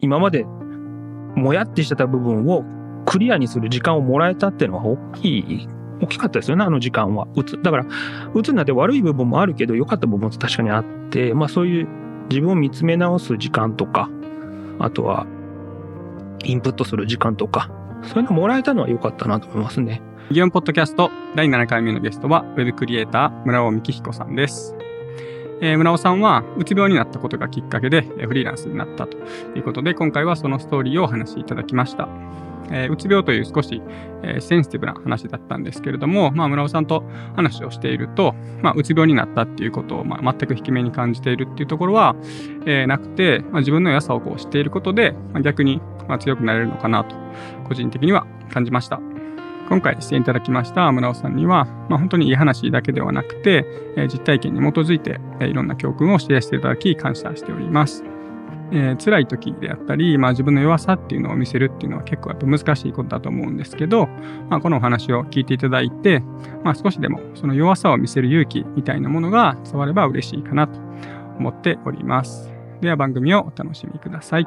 今までもやってしてた部分をクリアにする時間をもらえたっていうのは大きい、大きかったですよね、あの時間は。うつ、だから、うつになって悪い部分もあるけど、良かった部分も確かにあって、まあそういう自分を見つめ直す時間とか、あとは、インプットする時間とか、そういうのもらえたのは良かったなと思いますね。ギオンポッドキャスト第7回目のゲストは、ウェブクリエイター、村尾幹彦さんです。えー、村尾さんは、うつ病になったことがきっかけで、フリーランスになったということで、今回はそのストーリーをお話しいただきました。えー、うつ病という少し、えー、センシティブな話だったんですけれども、まあ、村尾さんと話をしていると、まあ、うつ病になったっていうことを、まあ、全く引き目に感じているっていうところは、えー、なくて、まあ、自分の良さをこう知っていることで、まあ、逆に、まあ、強くなれるのかなと、個人的には感じました。今回していただきました村尾さんには、まあ、本当にいい話だけではなくて、えー、実体験に基づいて、えー、いろんな教訓をシェアしていただき感謝しております。えー、辛い時であったり、まあ、自分の弱さっていうのを見せるっていうのは結構やっぱ難しいことだと思うんですけど、まあ、このお話を聞いていただいて、まあ、少しでもその弱さを見せる勇気みたいなものが伝われば嬉しいかなと思っております。では番組をお楽しみください。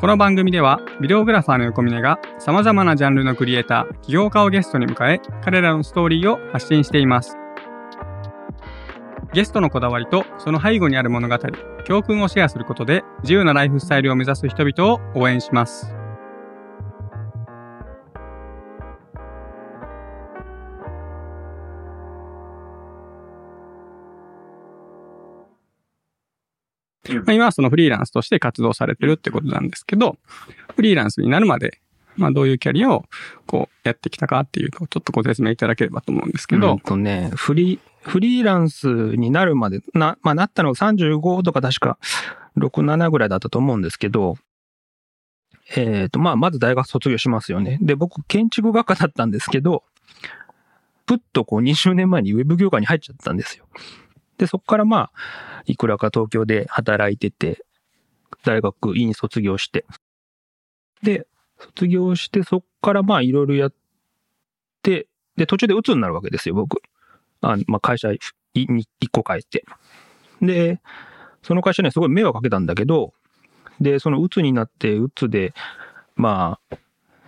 この番組では、ビデオグラファーの横峯が様々なジャンルのクリエイター、起業家をゲストに迎え、彼らのストーリーを発信しています。ゲストのこだわりとその背後にある物語、教訓をシェアすることで自由なライフスタイルを目指す人々を応援します。まあ、今はそのフリーランスとして活動されてるってことなんですけど、フリーランスになるまで、まあどういうキャリアをこうやってきたかっていうのをちょっとご説明いただければと思うんですけど。うんとね、フリー、フリーランスになるまで、な、まあなったのが35とか確か6、7ぐらいだったと思うんですけど、えっ、ー、と、まあまず大学卒業しますよね。で、僕建築学科だったんですけど、ぷっとこう20年前にウェブ業界に入っちゃったんですよ。で、そこからまあ、いくらか東京で働いてて、大学院卒業して。で、卒業して、そこからまあいろいろやって、で、途中で鬱になるわけですよ、僕。あまあ会社に一個帰って。で、その会社にはすごい迷惑かけたんだけど、で、その鬱になって、鬱で、まあ、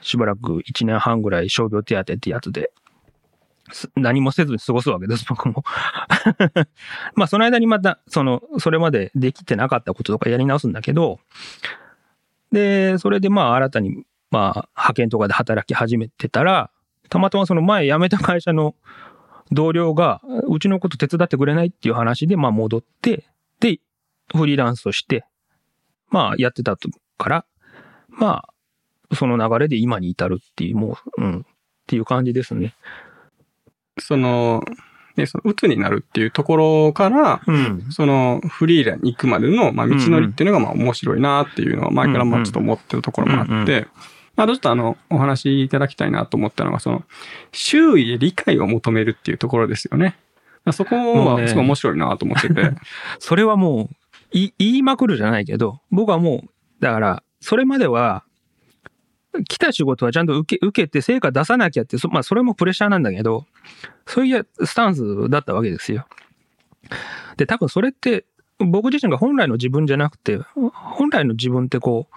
しばらく1年半ぐらい傷病手当ってやつで何もせずに過ごすわけです、僕もまあ、その間にまた、その、それまでできてなかったこととかやり直すんだけど、で、それでまあ、新たに、まあ、派遣とかで働き始めてたら、たまたまその前辞めた会社の同僚が、うちのこと手伝ってくれないっていう話で、まあ、戻って、で、フリーランスとして、まあ、やってたから、まあ、その流れで今に至るっていう、もう、うん、っていう感じですね。その、ね、その、鬱になるっていうところから、うん、その、フリーランに行くまでの、まあ、道のりっていうのが、まあ、面白いなっていうのは、前からまあ、ちょっと思ってるところもあって、まあ、ちょっとあの、お話いただきたいなと思ったのが、その、周囲で理解を求めるっていうところですよね。そこは、すごい面白いなと思ってて。それはもう、言いまくるじゃないけど、僕はもう、だから、それまでは、来た仕事はちゃんと受け、受けて成果出さなきゃって、そまあそれもプレッシャーなんだけど、そういうスタンスだったわけですよ。で、多分それって、僕自身が本来の自分じゃなくて、本来の自分ってこう、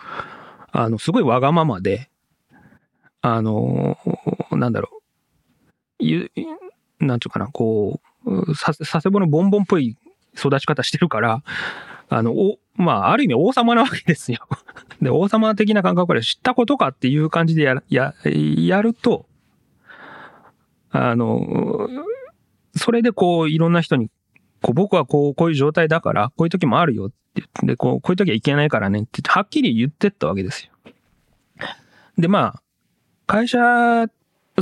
あの、すごいわがままで、あの、なんだろう、なんちゅうかな、こう、佐世保のボンボンっぽい育ち方してるから、あの、お、まあ、ある意味王様なわけですよ。で、王様的な感覚で知ったことかっていう感じでや、や、やると、あの、それでこう、いろんな人に、こう、僕はこう、こういう状態だから、こういう時もあるよって言って、で、こう、こういう時はいけないからねってはっきり言ってったわけですよ。で、まあ、会社、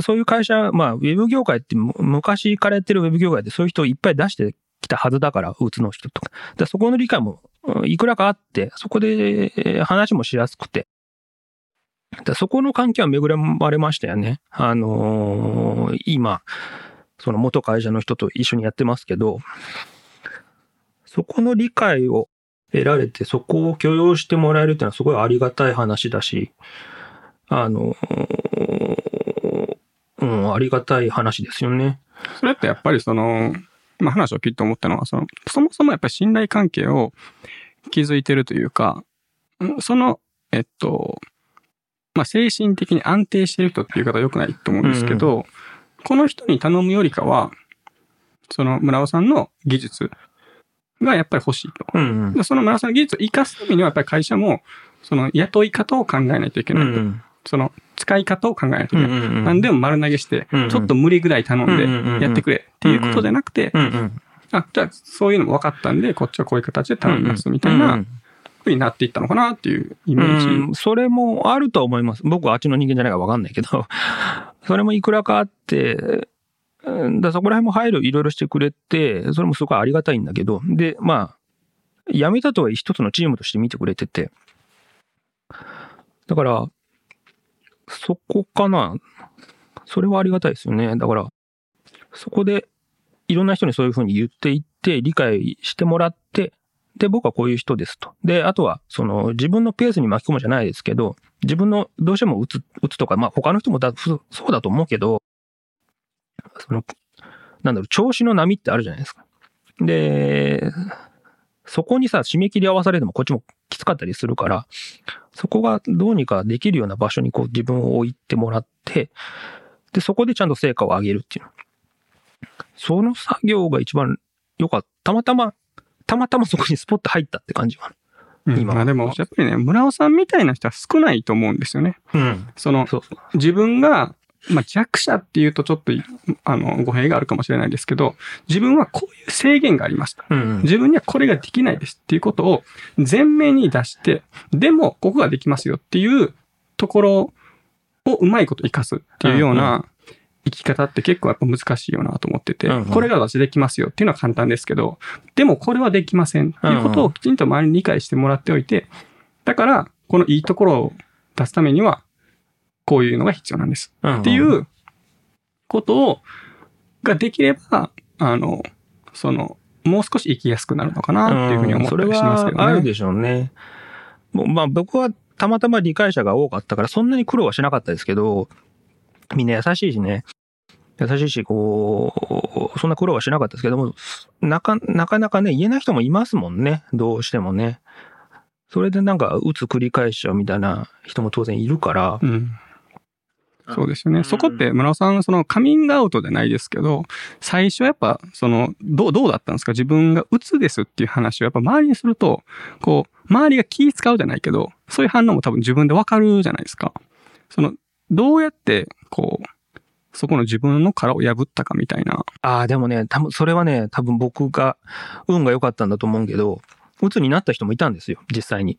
そういう会社、まあ、ウェブ業界って昔からやってるウェブ業界でそういう人をいっぱい出してきたはずだから、うつの人とか。でそこの理解もいくらかあって、そこで話もしやすくて。そこの関係は巡られましたよね。あのー、今、その元会社の人と一緒にやってますけど、そこの理解を得られて、そこを許容してもらえるっていうのはすごいありがたい話だし、あのー、うん、ありがたい話ですよね。それってやっぱりその、まあ話を聞いて思ったのは、その、そもそもやっぱり信頼関係を築いてるというか、その、えっと、まあ、精神的に安定してる人っていう方は良くないと思うんですけど、この人に頼むよりかは、その村尾さんの技術がやっぱり欲しいと。うんでその村尾さんの技術を活かすためには、やっぱり会社も、その雇い方を考えないといけないと。その使い方を考えないといけない。何でも丸投げして、うんうん。ちょっと無理ぐらい頼んでやってくれっていうことじゃなくて、うんうん。あ、じゃあそういうのも分かったんで、こっちはこういう形で頼みますみたいな風になっていったのかなっていうイメージ。うん、それもあると思います。僕はあっちの人間じゃないからわかんないけど、それもいくらかあって、うんだそこら辺も配慮いろいろしてくれて、それもすごいありがたいんだけど、で、まあ、辞めたとはいえ一つのチームとして見てくれてて、だから、そこかな？それはありがたいですよね。だから、そこでいろんな人にそういうふうに言っていって、理解してもらって、で、僕はこういう人ですと。で、あとは、その、自分のペースに巻き込むじゃないですけど、自分の、どうしても打つ、打つとか、まあ、他の人もだ、そうだと思うけど、その、なんだろう、調子の波ってあるじゃないですか。で、そこにさ、締め切り合わされてもこっちもきつかったりするから、そこがどうにかできるような場所にこう自分を置いてもらって、で、そこでちゃんと成果を上げるっていうの。その作業が一番良かった。たまたま、たまたまそこにスポット入ったって感じは。うん今まあでも、やっぱりね、村尾さんみたいな人は少ないと思うんですよね。うん。その、そうそう。自分が、まあ、弱者っていうとちょっとい、あの、語弊があるかもしれないですけど、自分はこういう制限がありました。うん。自分にはこれができないですっていうことを前面に出して、でもここができますよっていうところをうまいこと活かすっていうような生き方って結構やっぱ難しいよなと思ってて、うんうんこれが私できますよっていうのは簡単ですけど、でもこれはできませんっていうことをきちんと周りに理解してもらっておいて、だからこのいいところを出すためにはこういうのが必要なんですうんっていうことを、ができれば、あの、その、もう少し生きやすくなるのかなっていうふうに思ったりしますけどね。それはあるでしょうね。もうまあ僕はたまたま理解者が多かったからそんなに苦労はしなかったですけど、みんな優しいしね。優しいし、こう、そんな苦労はしなかったですけども、なかなかなかね、言えない人もいますもんね。どうしてもね。それでなんか、打つ繰り返しちゃうみたいな人も当然いるから。うん。そうですよね。そこって村尾さん、そのカミングアウトじゃないですけど、最初やっぱ、その、どう、どうだったんですか？自分が鬱ですっていう話をやっぱ周りにすると、こう、周りが気使うじゃないけど、そういう反応も多分自分でわかるじゃないですか。その、どうやって、こう、そこの自分の殻を破ったかみたいな。ああ、でもね、多分それはね、多分僕が運が良かったんだと思うけど、鬱になった人もいたんですよ、実際に。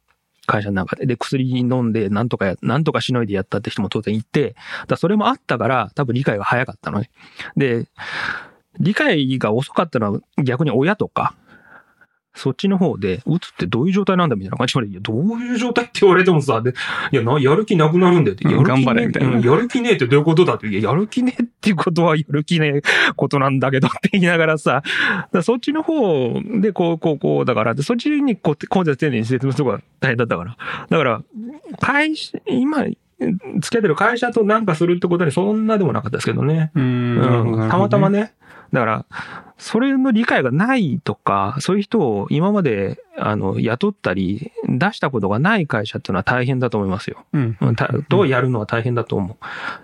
会社の中で。で、薬飲んで、なんとかや、なんとかしのいでやったって人も当然いて、だそれもあったから、多分理解が早かったのね。で、理解が遅かったのは逆に親とか、そっちの方で、うつってどういう状態なんだみたいな感じまで、いや、どういう状態って言われてもさ、で、いや、な、やる気なくなるんだよって、うんやる気ね頑張れみたいなうんやる気ねえってどういうことだって、いや、やる気ねえっていうことはやる気ねえことなんだけどって言いながらさ、らそっちの方で、こう、こう、こう、だから、でそっちにこう、コンテンツ丁寧に説明するのが大変だったから。だから、会社、今、付き合ってる会社となんかするってことにそんなでもなかったですけどね。うんうん、たまたま。ね。だから、それの理解がないとか、そういう人を今まで、あの、雇ったり、出したことがない会社っていうのは大変だと思いますよ。うん。どうやるのは大変だと思う。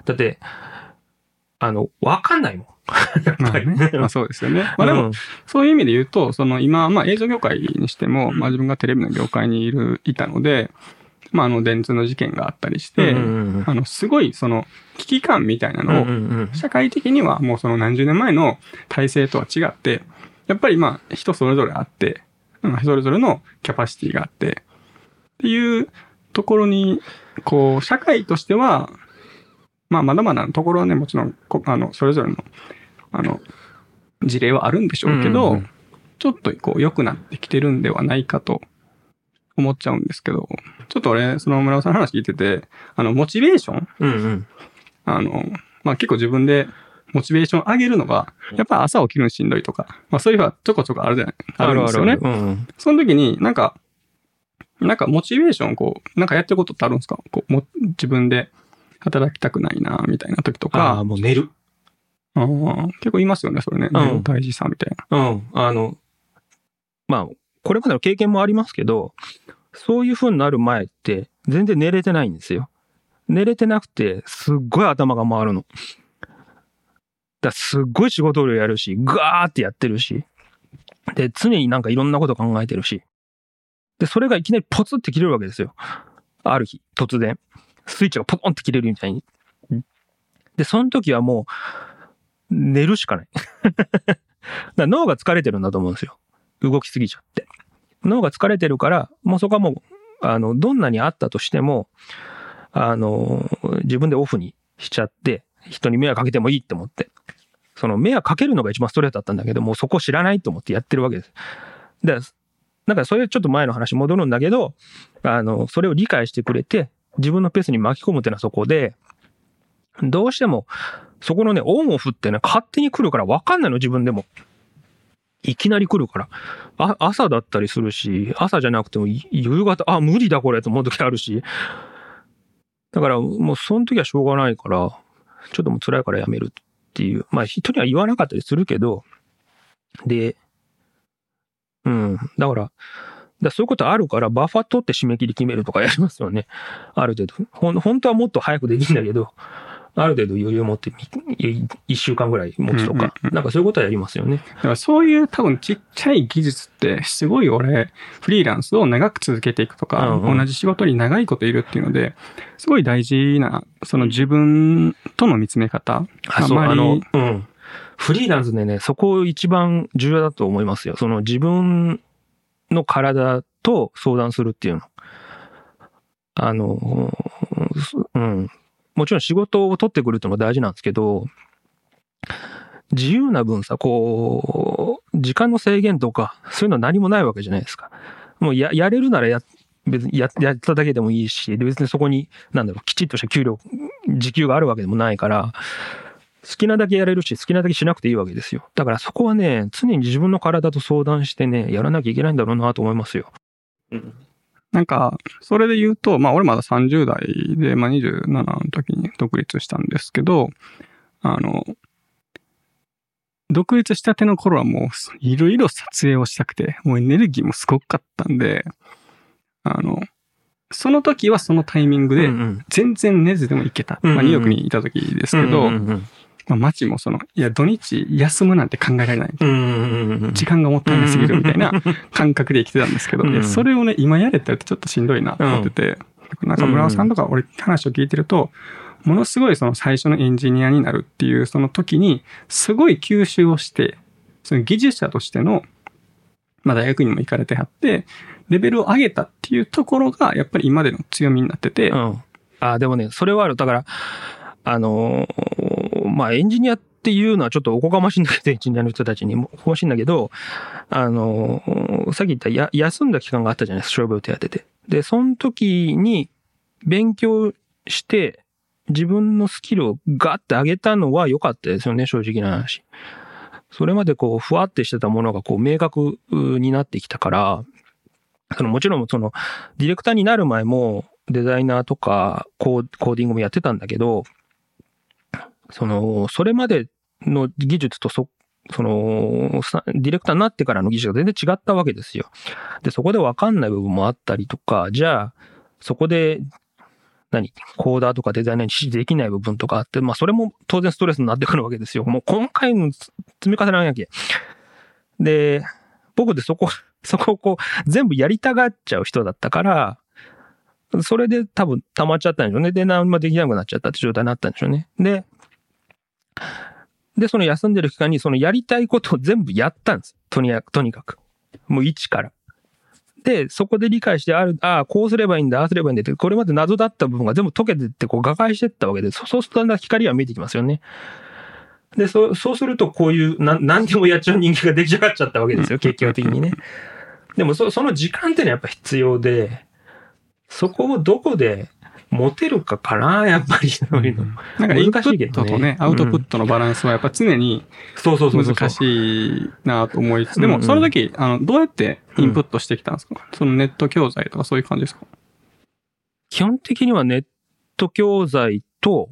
だって、あの、わかんないもん。やっまぱり。あね。まあそうですよね。まあでも、うんそういう意味で言うと、その今、まあ映像業界にしても、まあ自分がテレビの業界にいる、いたので、まああの電通の事件があったりして、あのすごいその危機感みたいなうんのを、社会的にはもうその何十年前の体制とは違って、やっぱりまあ人それぞれあって、うんそれぞれのキャパシティがあって、っていうところに、こう、社会としては、まあまだまだのところはね、もちろん、こあの、それぞれの、あの、事例はあるんでしょうけど、ちょっとこう良くなってきてるんではないかと思っちゃうんですけど、ちょっと俺、その村尾さんの話聞いてて、あの、モチベーションうんうん。あの、まあ、結構自分でモチベーション上げるのが、やっぱ朝起きるのしんどいとか、まあ、そういうのはちょこちょこあるじゃない、あるんですよね。あるあるうんその時になんか、なんかモチベーションこう、なんかやってることってあるんですか？こうも自分で働きたくないな、みたいな時とああ、か、もう寝る。あー結構いますよね、それね。うん大事さみたいな。うん。あの、まあ、これまでの経験もありますけど、そういう風になる前って、全然寝れてないんですよ。寝れてなくて、すっごい頭が回るの。だすっごい仕事量やるし、ガーってやってるし。で、常になんかいろんなこと考えてるし。で、それがいきなりポツって切れるわけですよ。ある日、突然。スイッチがポトンって切れるみたいに。で、その時はもう、寝るしかない。だか脳が疲れてるんだと思うんですよ。動きすぎちゃって。脳が疲れてるから、もうそこはもう、あの、どんなにあったとしても、あの、自分でオフにしちゃって、人に迷惑かけてもいいって思って。その迷惑かけるのが一番ストレートだったんだけど、もうそこ知らないと思ってやってるわけです。で、なんかそれちょっと前の話戻るんだけど、あの、それを理解してくれて、自分のペースに巻き込むっていうのはそこで、どうしても、そこのね、オンオフってね、勝手に来るから分かんないの、自分でも。いきなり来るから。あ、朝だったりするし、朝じゃなくても夕方、あ、無理だこれと思う時あるし。だからもうその時はしょうがないから、ちょっともう辛いからやめるっていう。まあ人には言わなかったりするけど、で、うん。だから、だそういうことあるから、バッファ取って締め切り決めるとかやりますよね。ある程度。ほん本当はもっと早くできるんだけど、ある程度余裕持ってみ、い一週間ぐらい持つとか、なんかそういうことはやりますよね。だからそういう多分ちっちゃい技術ってすごい俺、フリーランスを長く続けていくとか、うんうん同じ仕事に長いこといるっていうので、すごい大事な、その自分との見つめ方。あ、そう、あの、うん。フリーランスでね、そこ一番重要だと思いますよ。その自分の体と相談するっていうの。あの、うん。もちろん仕事を取ってくるってのも大事なんですけど、自由な分さ、こう、時間の制限とか、そういうのは何もないわけじゃないですか。もうや、やれるならや、別にや、やっただけでもいいし、別にそこに、なんだろう、きちっとした給料、時給があるわけでもないから、好きなだけやれるし、好きなだけしなくていいわけですよ。だからそこはね、常に自分の体と相談してね、やらなきゃいけないんだろうなと思いますよ。うんなんか、それで言うと、まあ俺まだ30代で、まあ27の時に独立したんですけど、あの、独立したての頃はもういろいろ撮影をしたくて、もうエネルギーもすごかったんで、あの、その時はそのタイミングでうんうん。全然寝ずでも行けた。うんうんまあニューヨークにいた時ですけど、うんうんまあ街もその、いや土日休むなんて考えられない。時間がもったいなすぎるみたいな 感覚で生きてたんですけど、うんいやそれをね、今やれって言うとちょっとしんどいなと思ってて、なんか村尾さんとか俺話を聞いてると、ものすごいその最初のエンジニアになるっていうその時に、すごい吸収をして、その技術者としての、まあ大学にも行かれてはって、レベルを上げたっていうところが、やっぱり今までの強みになってて、うん。あ、でもね、それはある。だから、あのーまあ、エンジニアっていうのはちょっとおこがましいんだけど、エンジニアの人たちにも おこがましいんだけど、あのさっき言ったや休んだ期間があったじゃないですか、傷病手当で。で、その時に勉強して、自分のスキルをガッて上げたのは良かったですよね、正直な話。それまでこう、ふわってしてたものがこう、明確になってきたから、そのもちろんその、ディレクターになる前も、デザイナーとかコーディングもやってたんだけど、その、それまでの技術とそ、その、ディレクターになってからの技術が全然違ったわけですよ。で、そこでわかんない部分もあったりとか、じゃあ、そこで、何コーダーとかデザイナーに指示できない部分とかあって、まあそれも当然ストレスになってくるわけですよ。もう細かいの積み重ねなきゃ。で、僕でそこ、そこをこう、全部やりたがっちゃう人だったから、それで多分溜まっちゃったんでしょうね。で、何もできなくなっちゃったって状態になったんでしょうね。で、で、その休んでる期間にそのやりたいことを全部やったんです。とにかく、とにかく。もう一から。で、そこで理解して、ある、ああ、こうすればいいんだ、ああすればいいんだって、これまで謎だった部分が全部解けてって、こう、瓦解してったわけで、そそうするとだんだん光が見えてきますよね。で、そう、そうすると、こういう、な、何でもやっちゃう人間が出来上がっちゃったわけですよ、結局的にね。でも、そ、その時間ってのはやっぱ必要で、そこをどこで持てるかかな、やっぱり、そういうの。なんかインプットとね、アウトプットのバランスはやっぱ常にそうそうそうそう。難しいなと思いつつ、でもその時、あの、どうやってインプットしてきたんですか、そのネット教材とかそういう感じですか？基本的にはネット教材と、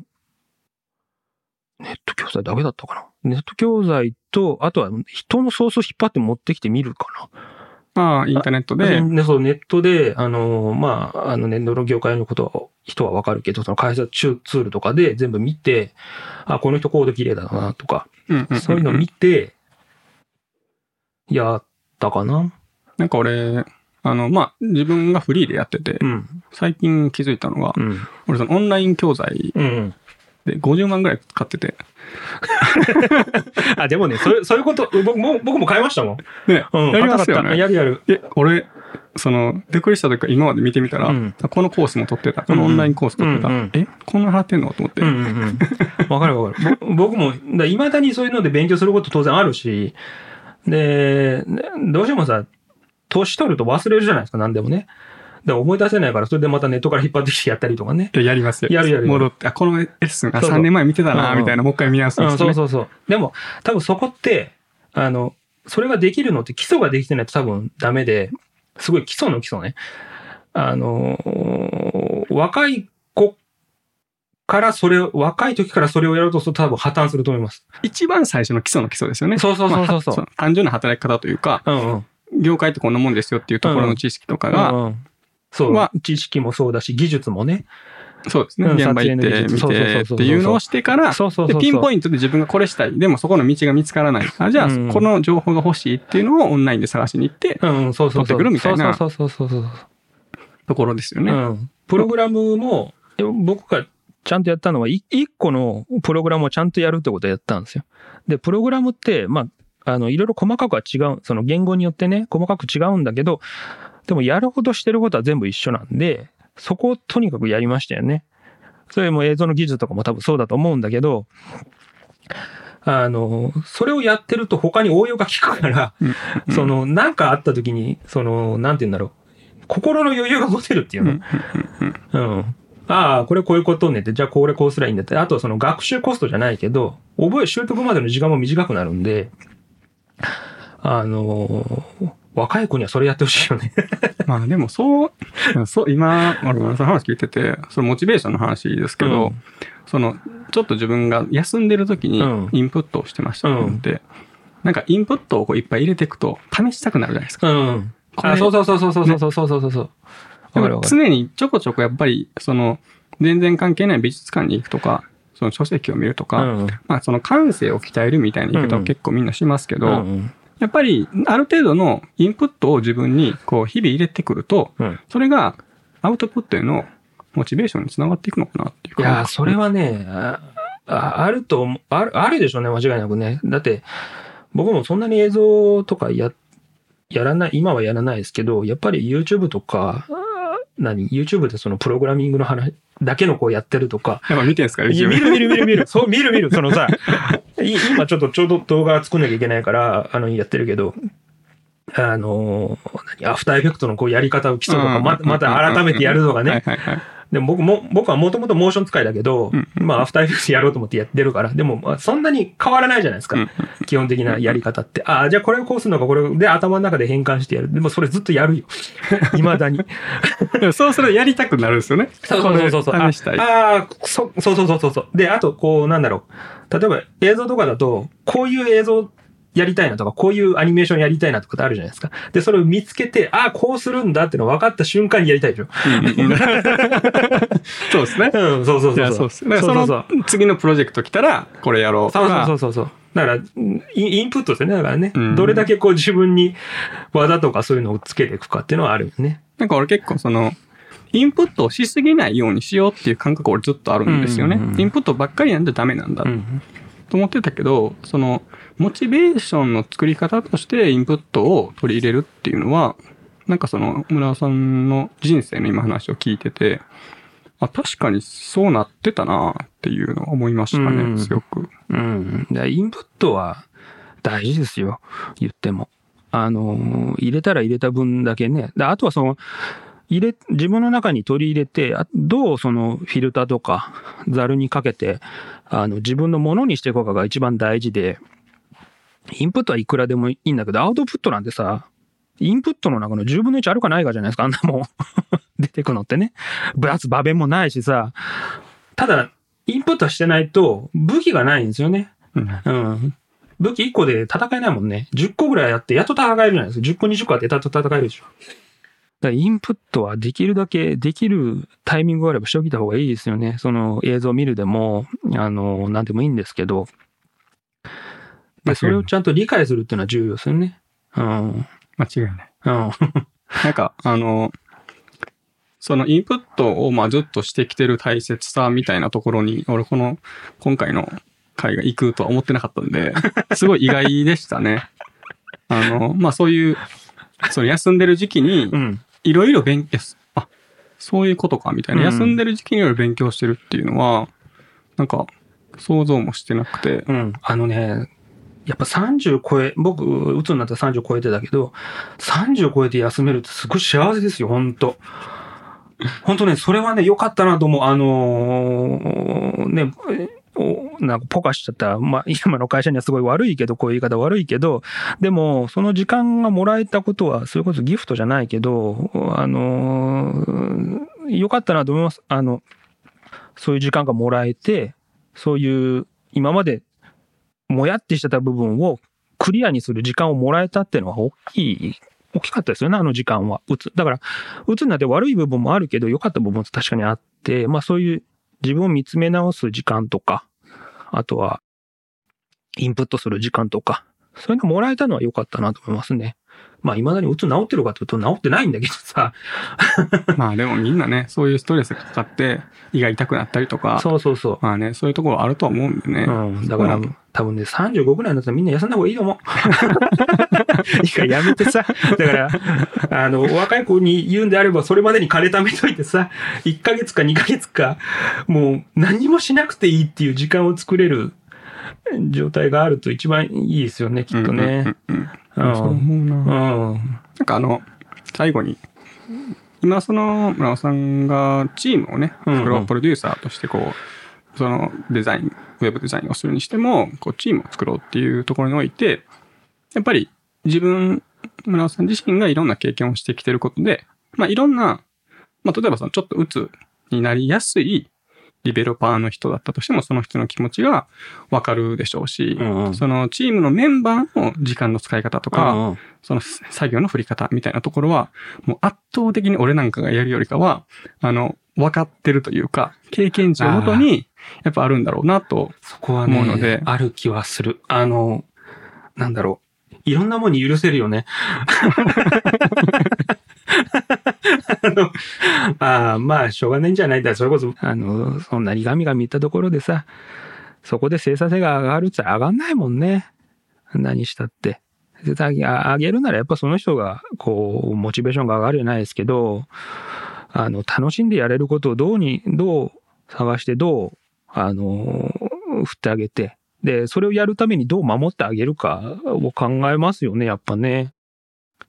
ネット教材だけだったかな？ネット教材と、あとは人のソースを引っ張って持ってきてみるかな。ああ、インターネットで。ね、そう、ネットで、あの、まあ、あの、ネットの業界のことは、人はわかるけど、その開発ツールとかで全部見て、あ、この人コード綺麗だな、とか、そういうの見て、やったかな。なんか俺、あの、まあ、自分がフリーでやってて、うん。最近気づいたのが、うん。俺そのオンライン教材うん。で50万ぐらい買ってて、あ、でもね、そういう、そういうこと、僕も、僕も買いましたもん。ね、うん。やりますよね。やるやる。え、俺、その、びっくりした時から今まで見てみたら、うんこのコースも取ってた。このオンラインコース取ってた。うんうんえ、こんな払ってんの？と思って。うんうんうん。わかるわかる。ぼ僕も、だいまだにそういうので勉強すること当然あるし、で、ねどうしてもさ、年取ると忘れるじゃないですか、何でもね。だから思い出せないから、それでまたネットから引っ張ってきてやったりとかね。いややりますよ。やるやる戻って、あ、このレッスン、あ、そうそう3年前見てたな、みたいな、もう一回見直すんうん、ですよね。そうそうそう。でも、多分そこって、あの、それができるのって基礎ができてないと多分ダメで、すごい基礎の基礎ね。あのー、若い子からそれを、若い時からそれをやろうとすると多分破綻すると思います。一番最初の基礎の基礎ですよね。そうそうそうそうそうまあは単純な働き方というか、うんうん。業界ってこんなもんですよっていうところの知識とかが、うんうんそうは。知識もそうだし、技術もね。そうですね。うん現場行って撮影の技術みてそうそうそうそうっていうのをしてから、そうそうそうそう。でピンポイントで自分がこれしたい。でもそこの道が見つからない。あじゃあ、うんこの情報が欲しいっていうのをオンラインで探しに行って、うんうん、そうそうそう。取ってくるみたいなそうそうそうそうそう。ところですよね。うん。プログラムも、え僕がちゃんとやったのは、い一個のプログラムをちゃんとやるってことをやったんですよ。で、プログラムって、まあ、あの、いろいろ細かくは違う、その言語によってね、細かく違うんだけど、でもやるほどしてることは全部一緒なんで、そこをとにかくやりましたよね。それも映像の技術とかも多分そうだと思うんだけど、あの、それをやってると他に応用が効くから、うんその、なんかあった時に、その、なんて言うんだろう。心の余裕が持てるっていうの。うん。ああ、これこういうことねって、じゃあこれこうすりゃいいんだって。あとその学習コストじゃないけど、覚え、習得までの時間も短くなるんで、あのー若い子にはそれやってほしいよね。まあでもそう、そう、今、俺もその話聞いてて、そのモチベーションの話ですけど、うんその、ちょっと自分が休んでる時にうんインプットをしてましたって、なんかインプットをこういっぱい入れていくと試したくなるじゃないですか。うん。あ、そうそうそうそうそうそうそうそうそうそう。でもわかるわかる。常にちょこちょこやっぱり、その、全然関係ない美術館に行くとか、その書籍を見るとか、うんまあその感性を鍛えるみたいな言い方を結構みんなしますけど、うんやっぱりある程度のインプットを自分にこう日々入れてくると、うん。それがアウトプットへのモチベーションにつながっていくのかなっていういやー、それは、はね、あああると思う、ある、あるでしょうね、間違いなくね。だって、僕もそんなに映像とかや、やらない、今はやらないですけど、やっぱり YouTube とか、何 ?YouTube でそのプログラミングの話だけのこうやってるとか、やっぱ見てんすかいや見る見る見る見る。そう、見る見る。そのさ、い 今ちょっとちょうど動画作んなきゃいけないから、あの、やってるけど、あの、アフターエフェクトのこうやり方を基礎とか、ままた改めてやるとかね。でも僕も、僕はもともとモーション使いだけど、うんまあ、アフターエフェクトやろうと思ってやってるから、でも、まあそんなに変わらないじゃないですか。うん基本的なやり方って。ああ、じゃあこれをこうするのか、これで頭の中で変換してやる。でもそれずっとやるよ。未だに。そうするとやりたくなるんですよね。そうそうそうそう試したい。ああ、そ、そうそうそうそうそう。で、あと、こう、なんだろう。例えば映像とかだと、こういう映像やりたいなとか、こういうアニメーションやりたいなとかってあるじゃないですか。で、それを見つけて、ああ、こうするんだっての分かった瞬間にやりたいでしょ。うんうん そうですね。うん、そうそうそうそうです。だからそそうそうそうの次のプロジェクト来たら、これやろうとそうか。そうそうそう。だから、インインプットですよね。だからね、うんどれだけこう自分に技とかそういうのをつけていくかっていうのはあるよね。なんか俺結構その、インプットをしすぎないようにしようっていう感覚俺ずっとあるんですよね。インプットばっかりなんじゃダメなんだうん。と思ってたけど、その、モチベーションの作り方としてインプットを取り入れるっていうのは、なんかその、村尾さんの人生の今話を聞いてて、あ、確かにそうなってたなっていうのを思いましたね、うん強く。うん。インプットは大事ですよ。言っても。あの、入れたら入れた分だけね。であとはその、入れ、自分の中に取り入れて、あどうそのフィルターとかザルにかけて、あの、自分のものにしていこうかが一番大事で、インプットはいくらでもいいんだけど、アウトプットなんてさ、インプットの中の10分の1あるかないかじゃないですか、あんなもん。出てくのってね。ぶやつ、場面もないしさ。ただ、インプットしてないと武器がないんですよね。うんうん。武器1個で戦えないもんね。10個ぐらいやって、やっと戦えるじゃないですか。10個20個あってやっと戦えるでしょ。だからインプットはできるだけ、できるタイミングがあればしておいた方がいいですよね。その映像を見るでも、あの、なんでもいいんですけど。で、それをちゃんと理解するっていうのは重要ですよね。うん。間違いない。うん。なんか、あの、そのインプットをまあずっとしてきてる大切さみたいなところに、俺この今回の回が行くとは思ってなかったんで、すごい意外でしたね。あの、まあそういう、その休んでる時期にうん。いろいろ勉強、あ、そういうことかみたいな。うん休んでる時期にいろいろ勉強してるっていうのは、なんか想像もしてなくて、うん。あのね、やっぱ30超え、僕、うつになったら30超えてたけど、30超えて休めるってすごい幸せですよ、本当本当ね、それはね、良かったなと思う。あのーね、おなんかポカしちゃった、まあ、今の会社にはすごい悪いけど、こういう言い方悪いけど、でも、その時間がもらえたことは、それこそギフトじゃないけど、あのー良かったなと思います。あの、そういう時間がもらえて、そういう、今までもやってしてた部分をクリアにする時間をもらえたっていうのは大きい、大きかったですよね、あの時間は。うつ。だから、打つになって悪い部分もあるけど、良かった部分も確かにあって、まあそういう自分を見つめ直す時間とか、あとは、インプットする時間とか、そういうのもらえたのは良かったなと思いますね。まあ未だにうつ治ってるかというと治ってないんだけどさ、まあでもみんなね、そういうストレスがかかって胃が痛くなったりとか、そうそうそう。まあね、そういうところあるとは思うんでね。うん、だから多分ね、35ぐらいになったらみんな休んだ方がいいと思う。いいからやめてさ、だから、あの、若い子に言うんであれば、それまでに金貯めといてさ、1ヶ月か2ヶ月か、もう何もしなくていいっていう時間を作れる状態があると一番いいですよね、きっとね。うんうんうんうんそう思うな。うん。なんかあの、最後に、今その村尾さんがチームをね、プロプロデューサーとしてこう、そのデザイン、ウェブデザインをするにしても、こうチームを作ろうっていうところにおいて、やっぱり自分、村尾さん自身がいろんな経験をしてきてることで、まあいろんな、まあ例えばそのちょっと鬱になりやすいディベロパーの人だったとしても、その人の気持ちがわかるでしょうし、うんうんそのチームのメンバーの時間の使い方とか、うんその作業の振り方みたいなところは、もう圧倒的に俺なんかがやるよりかは、あの、分かってるというか、経験値をもとに、やっぱあるんだろうなと。そこは思うのでね、ある気はする。あの、なんだろう。いろんなものに許せるよね。あの、あ、まあ、しょうがないんじゃないんだ。それこそ、あの、そんなにガミガミ言ったところでさ、そこで生産性が上がるって上がんないもんね。何したって。で上げ上げるならやっぱその人が、こう、モチベーションが上がるじゃないですけど、あの、楽しんでやれることをどうに、どう探して、どう、あの、振ってあげて、で、それをやるためにどう守ってあげるかを考えますよね、やっぱね。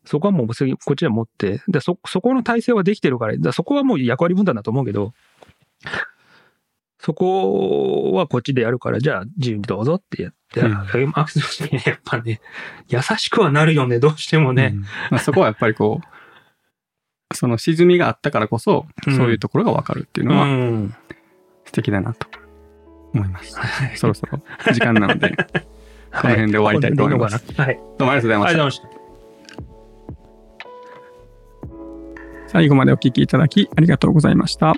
そこはもう次こっちで持って、で、そ、そこの体制はできてるから、だそこはもう役割分担だと思うけど、そこはこっちでやるから、じゃあ自由にどうぞってやってうんあげますしね、やっぱね、優しくはなるよね、どうしてもね。うんまあ、そこはやっぱりこう、その沈みがあったからこそ、うんそういうところが分かるっていううのはん。素敵だなと思います。そろそろ時間なので、この辺で終わりたいと思いますはい。どうもありがとうございましたありがとうございました。最後までお聞きいただきありがとうございました。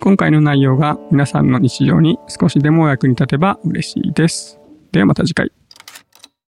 今回の内容が皆さんの日常に少しでもお役に立てば嬉しいです。ではまた次回。